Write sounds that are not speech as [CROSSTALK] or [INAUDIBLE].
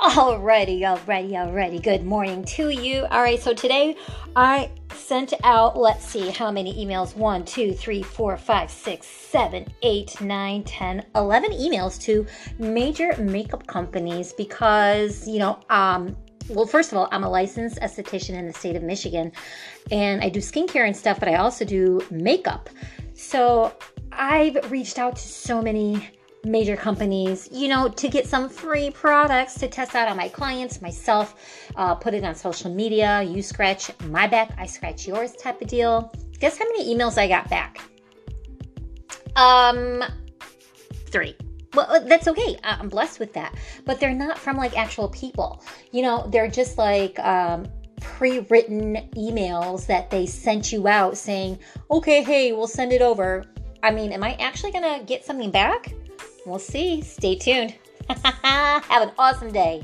Alrighty, alrighty, alrighty. Good morning to you. All right, so today I sent out, let's see how many emails 1, 2, 3, 4, 5, 6, 7, 8, 9, 10, 11 emails to major makeup companies because, you know, um, well, first of all, I'm a licensed esthetician in the state of Michigan and I do skincare and stuff, but I also do makeup. So I've reached out to so many major companies, you know, to get some free products to test out on my clients, myself, uh, put it on social media. You scratch my back, I scratch yours type of deal. Guess how many emails I got back? Um, three. Well, uh, that's okay. I'm blessed with that. But they're not from like actual people. You know, they're just like um, pre written emails that they sent you out saying, okay, hey, we'll send it over. I mean, am I actually to get something back? We'll see. Stay tuned. [LAUGHS] Have an awesome day.